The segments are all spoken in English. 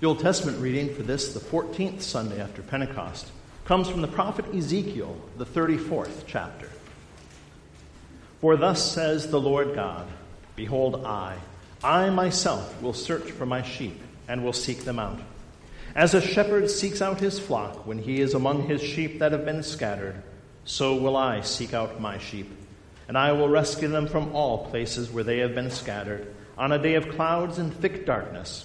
The Old Testament reading for this, the 14th Sunday after Pentecost, comes from the prophet Ezekiel, the 34th chapter. For thus says the Lord God Behold, I, I myself will search for my sheep and will seek them out. As a shepherd seeks out his flock when he is among his sheep that have been scattered, so will I seek out my sheep. And I will rescue them from all places where they have been scattered, on a day of clouds and thick darkness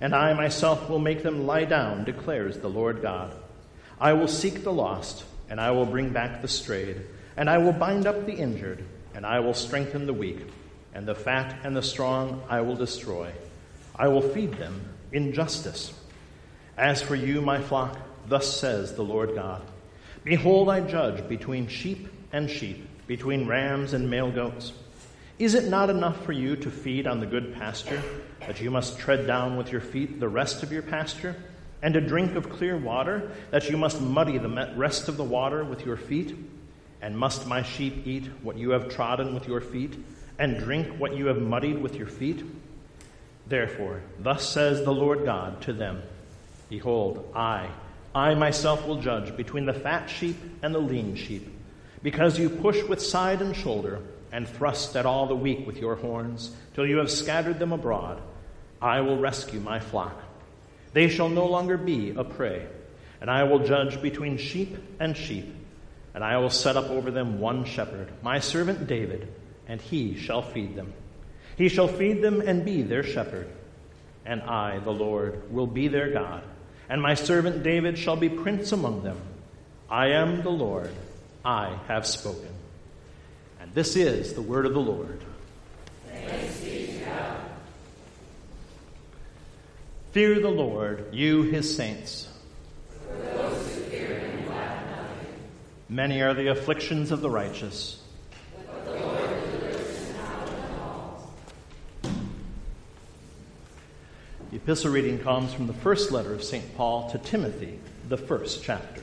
and I myself will make them lie down, declares the Lord God. I will seek the lost, and I will bring back the strayed, and I will bind up the injured, and I will strengthen the weak, and the fat and the strong I will destroy. I will feed them in justice. As for you, my flock, thus says the Lord God Behold, I judge between sheep and sheep, between rams and male goats. Is it not enough for you to feed on the good pasture, that you must tread down with your feet the rest of your pasture, and to drink of clear water, that you must muddy the rest of the water with your feet? And must my sheep eat what you have trodden with your feet, and drink what you have muddied with your feet? Therefore, thus says the Lord God to them Behold, I, I myself will judge between the fat sheep and the lean sheep, because you push with side and shoulder and thrust at all the weak with your horns, till you have scattered them abroad. I will rescue my flock. They shall no longer be a prey, and I will judge between sheep and sheep, and I will set up over them one shepherd, my servant David, and he shall feed them. He shall feed them and be their shepherd. And I, the Lord, will be their God, and my servant David shall be prince among them. I am the Lord, I have spoken. And this is the word of the Lord. Fear the Lord, you his saints. Many are the afflictions of the righteous. The epistle reading comes from the first letter of St. Paul to Timothy, the first chapter.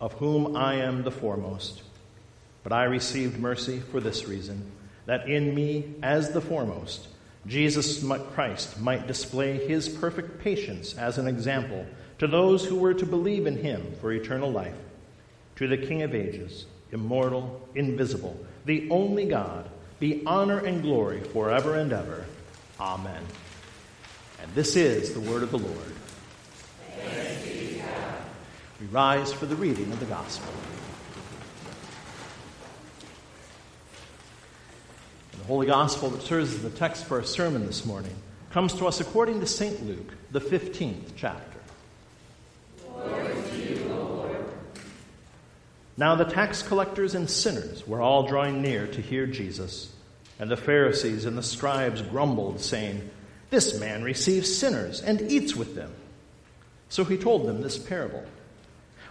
of whom I am the foremost. But I received mercy for this reason, that in me, as the foremost, Jesus Christ might display his perfect patience as an example to those who were to believe in him for eternal life. To the King of ages, immortal, invisible, the only God, be honor and glory forever and ever. Amen. And this is the word of the Lord. We rise for the reading of the Gospel. the Holy Gospel that serves as the text for our sermon this morning comes to us according to St. Luke, the 15th chapter. Now the tax collectors and sinners were all drawing near to hear Jesus, and the Pharisees and the scribes grumbled, saying, This man receives sinners and eats with them. So he told them this parable.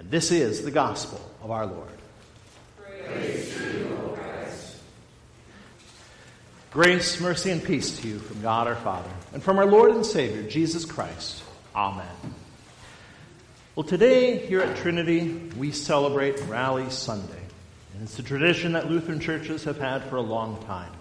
And this is the gospel of our Lord. Grace, mercy, and peace to you from God our Father and from our Lord and Savior, Jesus Christ. Amen. Well, today here at Trinity, we celebrate Rally Sunday. And it's a tradition that Lutheran churches have had for a long time.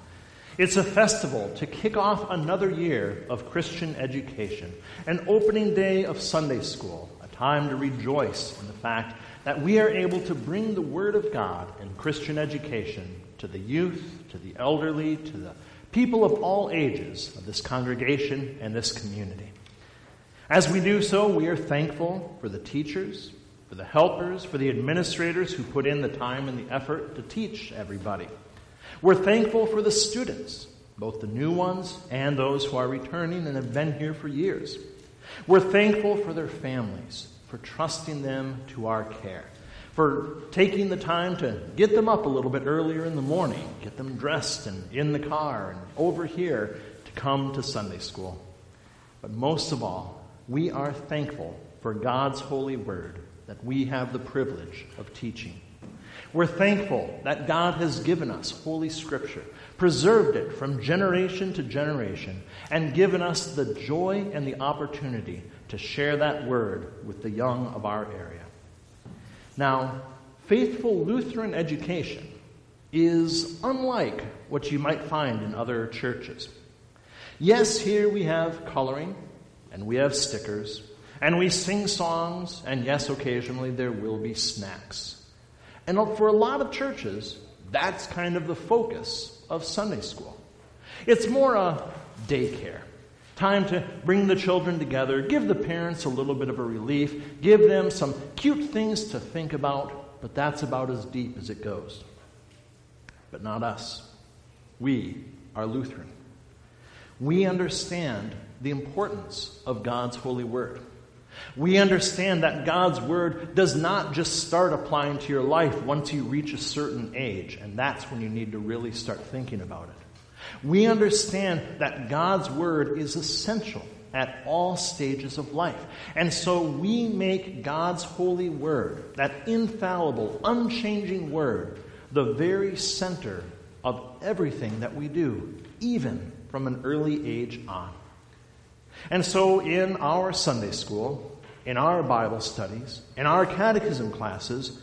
It's a festival to kick off another year of Christian education, an opening day of Sunday school, time to rejoice in the fact that we are able to bring the Word of God and Christian education to the youth, to the elderly, to the people of all ages of this congregation and this community. As we do so, we are thankful for the teachers, for the helpers, for the administrators who put in the time and the effort to teach everybody. We're thankful for the students, both the new ones and those who are returning and have been here for years. We're thankful for their families, for trusting them to our care for taking the time to get them up a little bit earlier in the morning, get them dressed and in the car and over here to come to Sunday school. But most of all, we are thankful for God's holy word that we have the privilege of teaching. We're thankful that God has given us Holy Scripture, preserved it from generation to generation, and given us the joy and the opportunity to share that word with the young of our area. Now, faithful Lutheran education is unlike what you might find in other churches. Yes, here we have coloring, and we have stickers, and we sing songs, and yes, occasionally there will be snacks. And for a lot of churches, that's kind of the focus of Sunday school. It's more a daycare. Time to bring the children together, give the parents a little bit of a relief, give them some cute things to think about, but that's about as deep as it goes. But not us. We are Lutheran. We understand the importance of God's holy word. We understand that God's word does not just start applying to your life once you reach a certain age, and that's when you need to really start thinking about it. We understand that God's Word is essential at all stages of life. And so we make God's holy Word, that infallible, unchanging Word, the very center of everything that we do, even from an early age on. And so in our Sunday school, in our Bible studies, in our catechism classes,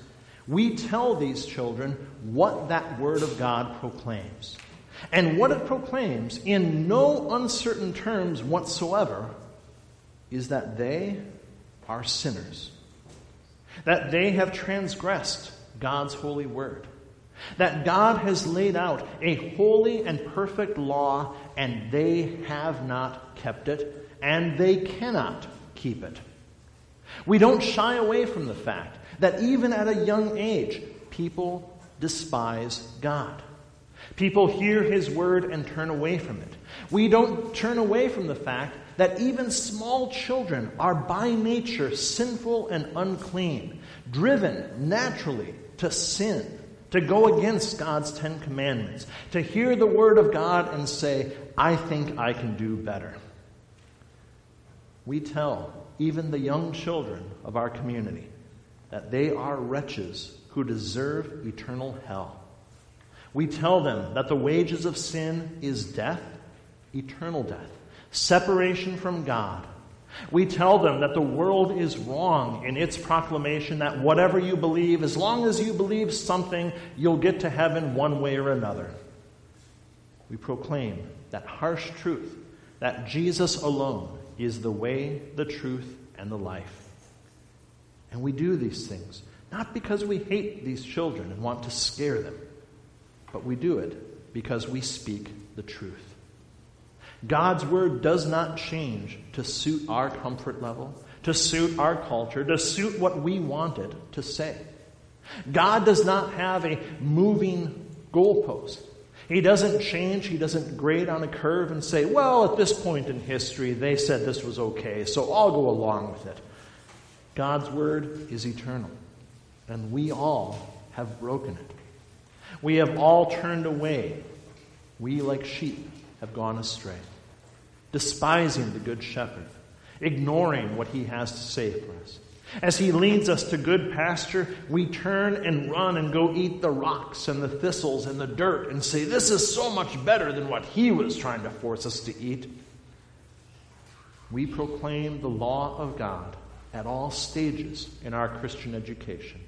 we tell these children what that Word of God proclaims. And what it proclaims, in no uncertain terms whatsoever, is that they are sinners. That they have transgressed God's holy word. That God has laid out a holy and perfect law, and they have not kept it, and they cannot keep it. We don't shy away from the fact that even at a young age, people despise God. People hear his word and turn away from it. We don't turn away from the fact that even small children are by nature sinful and unclean, driven naturally to sin, to go against God's Ten Commandments, to hear the word of God and say, I think I can do better. We tell even the young children of our community that they are wretches who deserve eternal hell. We tell them that the wages of sin is death, eternal death, separation from God. We tell them that the world is wrong in its proclamation that whatever you believe, as long as you believe something, you'll get to heaven one way or another. We proclaim that harsh truth that Jesus alone is the way, the truth, and the life. And we do these things not because we hate these children and want to scare them but we do it because we speak the truth. God's word does not change to suit our comfort level, to suit our culture, to suit what we want it to say. God does not have a moving goalpost. He doesn't change. He doesn't grade on a curve and say, well, at this point in history, they said this was okay, so I'll go along with it. God's word is eternal, and we all have broken it. We have all turned away. We, like sheep, have gone astray, despising the Good Shepherd, ignoring what he has to say for us. As he leads us to good pasture, we turn and run and go eat the rocks and the thistles and the dirt and say, This is so much better than what he was trying to force us to eat. We proclaim the law of God at all stages in our Christian education.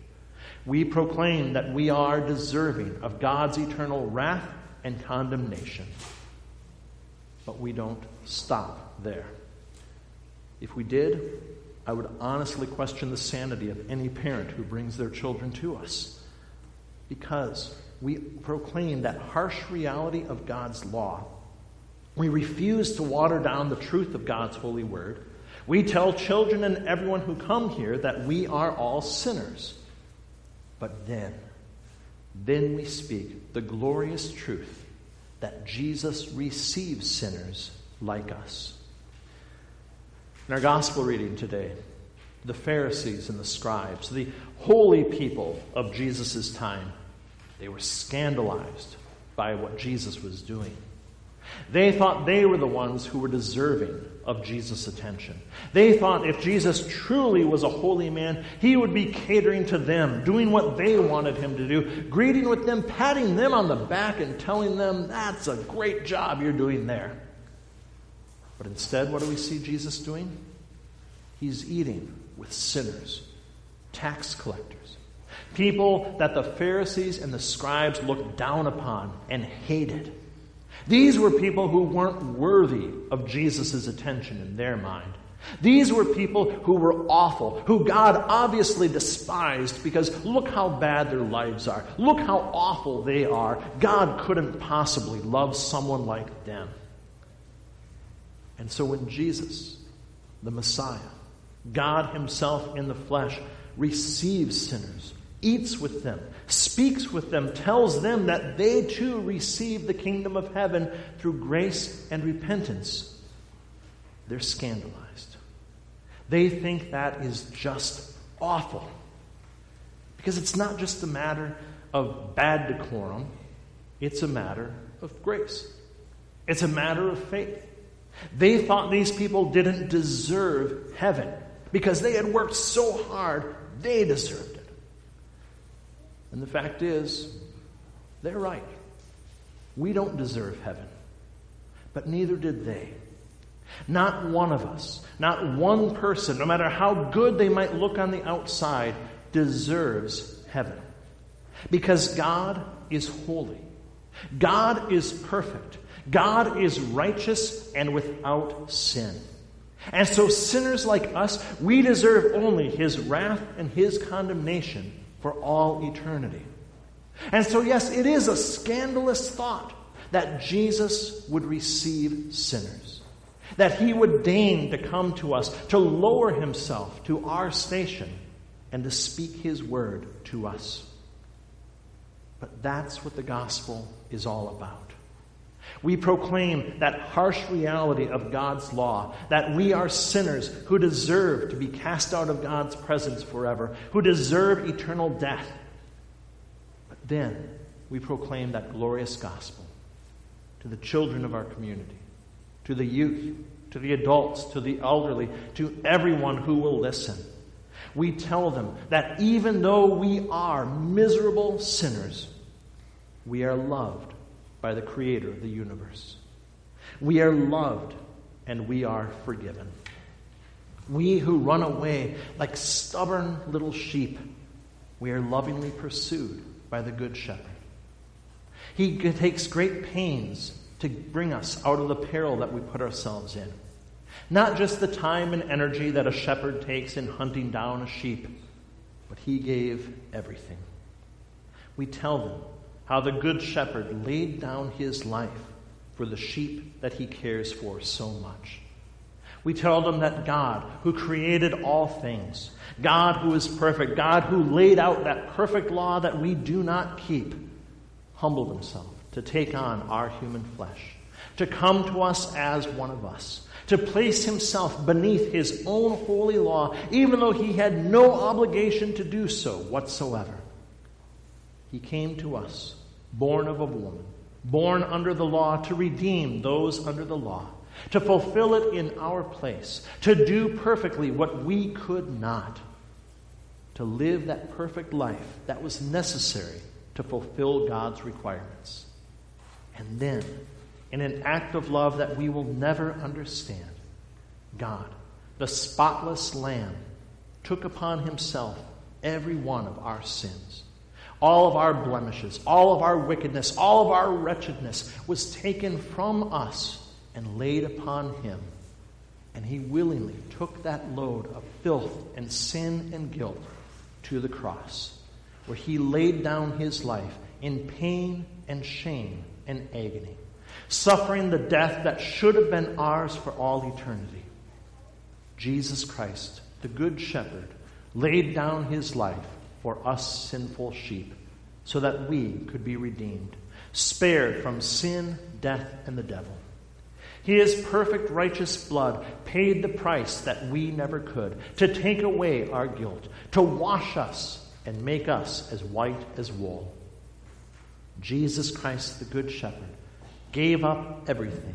We proclaim that we are deserving of God's eternal wrath and condemnation. But we don't stop there. If we did, I would honestly question the sanity of any parent who brings their children to us. Because we proclaim that harsh reality of God's law. We refuse to water down the truth of God's holy word. We tell children and everyone who come here that we are all sinners. But then, then we speak the glorious truth that Jesus receives sinners like us. In our gospel reading today, the Pharisees and the scribes, the holy people of Jesus' time, they were scandalized by what Jesus was doing. They thought they were the ones who were deserving of Jesus' attention. They thought if Jesus truly was a holy man, he would be catering to them, doing what they wanted him to do, greeting with them, patting them on the back, and telling them, That's a great job you're doing there. But instead, what do we see Jesus doing? He's eating with sinners, tax collectors, people that the Pharisees and the scribes looked down upon and hated. These were people who weren't worthy of Jesus' attention in their mind. These were people who were awful, who God obviously despised because look how bad their lives are. Look how awful they are. God couldn't possibly love someone like them. And so when Jesus, the Messiah, God Himself in the flesh, receives sinners, eats with them, speaks with them, tells them that they too receive the kingdom of heaven through grace and repentance, they're scandalized. They think that is just awful. Because it's not just a matter of bad decorum, it's a matter of grace. It's a matter of faith. They thought these people didn't deserve heaven because they had worked so hard, they deserved it. And the fact is, they're right. We don't deserve heaven, but neither did they. Not one of us, not one person, no matter how good they might look on the outside, deserves heaven. Because God is holy. God is perfect. God is righteous and without sin. And so, sinners like us, we deserve only his wrath and his condemnation for all eternity. And so, yes, it is a scandalous thought that Jesus would receive sinners, that he would deign to come to us, to lower himself to our station, and to speak his word to us. But that's what the gospel is all about. We proclaim that harsh reality of God's law, that we are sinners who deserve to be cast out of God's presence forever, who deserve eternal death. But then we proclaim that glorious gospel to the children of our community, to the youth, to the adults, to the elderly, to everyone who will listen. We tell them that even though we are miserable sinners, we are loved by the Creator of the universe. We are loved and we are forgiven. We who run away like stubborn little sheep, we are lovingly pursued by the Good Shepherd. He takes great pains to bring us out of the peril that we put ourselves in. Not just the time and energy that a shepherd takes in hunting down a sheep, but he gave everything. We tell them how the Good Shepherd laid down his life for the sheep that he cares for so much. We tell them that God, who created all things, God who is perfect, God who laid out that perfect law that we do not keep, humbled himself to take on our human flesh, to come to us as one of us, to place himself beneath his own holy law, even though he had no obligation to do so whatsoever. He came to us, born of a woman, born under the law, to redeem those under the law, to fulfill it in our place, to do perfectly what we could not, to live that perfect life that was necessary to fulfill God's requirements. And then, in an act of love that we will never understand, God, the spotless Lamb, took upon himself every one of our sins. All of our blemishes, all of our wickedness, all of our wretchedness was taken from us and laid upon him. And he willingly took that load of filth and sin and guilt to the cross, where he laid down his life in pain and shame and agony, suffering the death that should have been ours for all eternity. Jesus Christ, the Good Shepherd, laid down his life for us sinful sheep so that we could be redeemed, spared from sin, death, and the devil. His perfect righteous blood paid the price that we never could to take away our guilt, to wash us and make us as white as wool. Jesus Christ, the Good Shepherd, gave up everything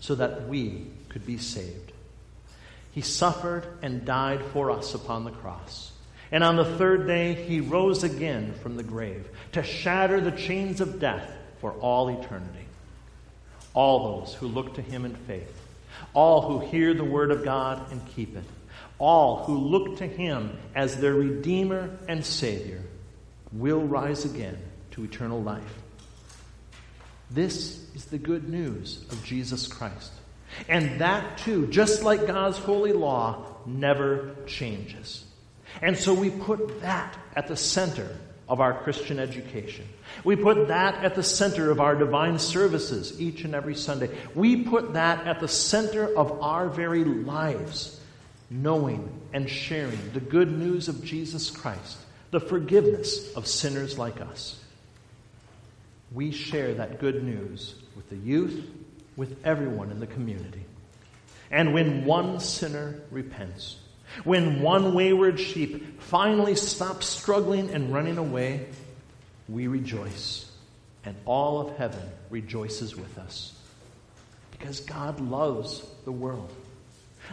so that we could be saved. He suffered and died for us upon the cross. And on the third day, he rose again from the grave to shatter the chains of death for all eternity. All those who look to him in faith, all who hear the word of God and keep it, all who look to him as their Redeemer and Savior will rise again to eternal life. This is the good news of Jesus Christ. And that too, just like God's holy law, never changes. And so we put that at the center of our Christian education. We put that at the center of our divine services each and every Sunday. We put that at the center of our very lives, knowing and sharing the good news of Jesus Christ, the forgiveness of sinners like us. We share that good news with the youth, with everyone in the community. And when one sinner repents, when one wayward sheep finally stops struggling and running away, we rejoice, and all of heaven rejoices with us. Because God loves the world.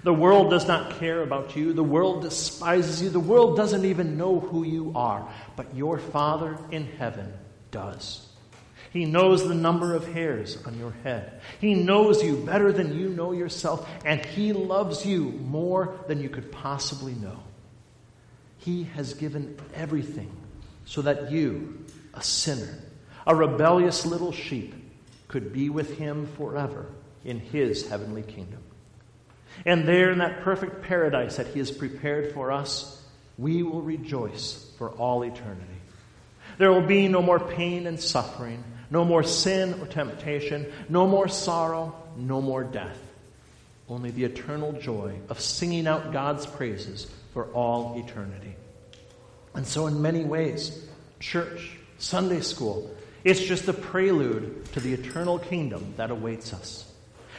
The world does not care about you. The world despises you. The world doesn't even know who you are. But your Father in heaven does. He knows the number of hairs on your head. He knows you better than you know yourself, and He loves you more than you could possibly know. He has given everything so that you, a sinner, a rebellious little sheep, could be with Him forever in His heavenly kingdom. And there in that perfect paradise that He has prepared for us, we will rejoice for all eternity. There will be no more pain and suffering no more sin or temptation. No more sorrow. No more death. Only the eternal joy of singing out God's praises for all eternity. And so, in many ways, church, Sunday school, it's just a prelude to the eternal kingdom that awaits us.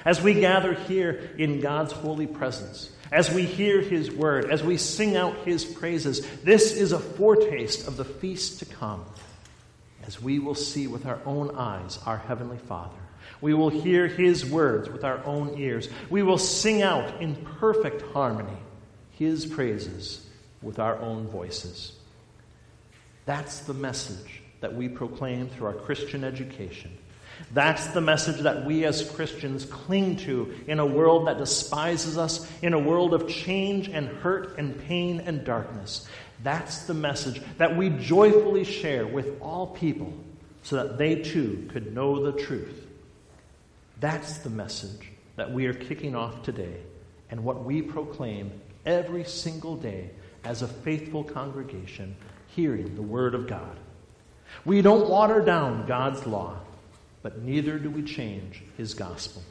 As we gather here in God's holy presence, as we hear His word, as we sing out His praises, this is a foretaste of the feast to come as we will see with our own eyes our Heavenly Father. We will hear His words with our own ears. We will sing out in perfect harmony His praises with our own voices. That's the message that we proclaim through our Christian education. That's the message that we as Christians cling to in a world that despises us, in a world of change and hurt and pain and darkness. That's the message that we joyfully share with all people so that they too could know the truth. That's the message that we are kicking off today and what we proclaim every single day as a faithful congregation hearing the Word of God. We don't water down God's law, but neither do we change His gospel.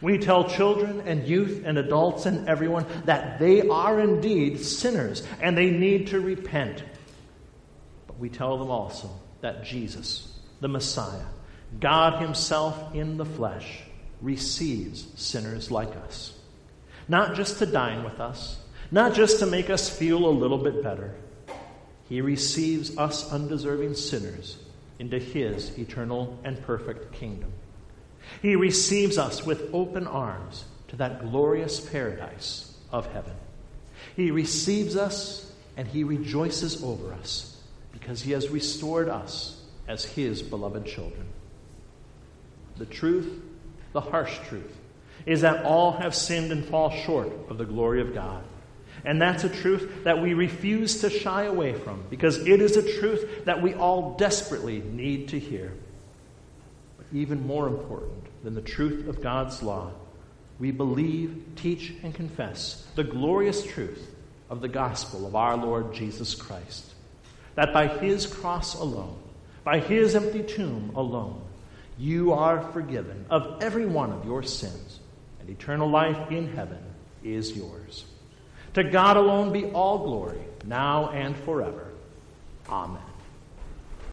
We tell children and youth and adults and everyone that they are indeed sinners and they need to repent. But we tell them also that Jesus, the Messiah, God Himself in the flesh receives sinners like us. Not just to dine with us, not just to make us feel a little bit better. He receives us undeserving sinners into His eternal and perfect kingdom. He receives us with open arms to that glorious paradise of heaven. He receives us and He rejoices over us because He has restored us as His beloved children. The truth, the harsh truth, is that all have sinned and fall short of the glory of God. And that's a truth that we refuse to shy away from because it is a truth that we all desperately need to hear. But even more important than the truth of God's law, we believe, teach, and confess the glorious truth of the gospel of our Lord Jesus Christ. That by his cross alone, by his empty tomb alone, you are forgiven of every one of your sins, and eternal life in heaven is yours. To God alone be all glory, now and forever. Amen.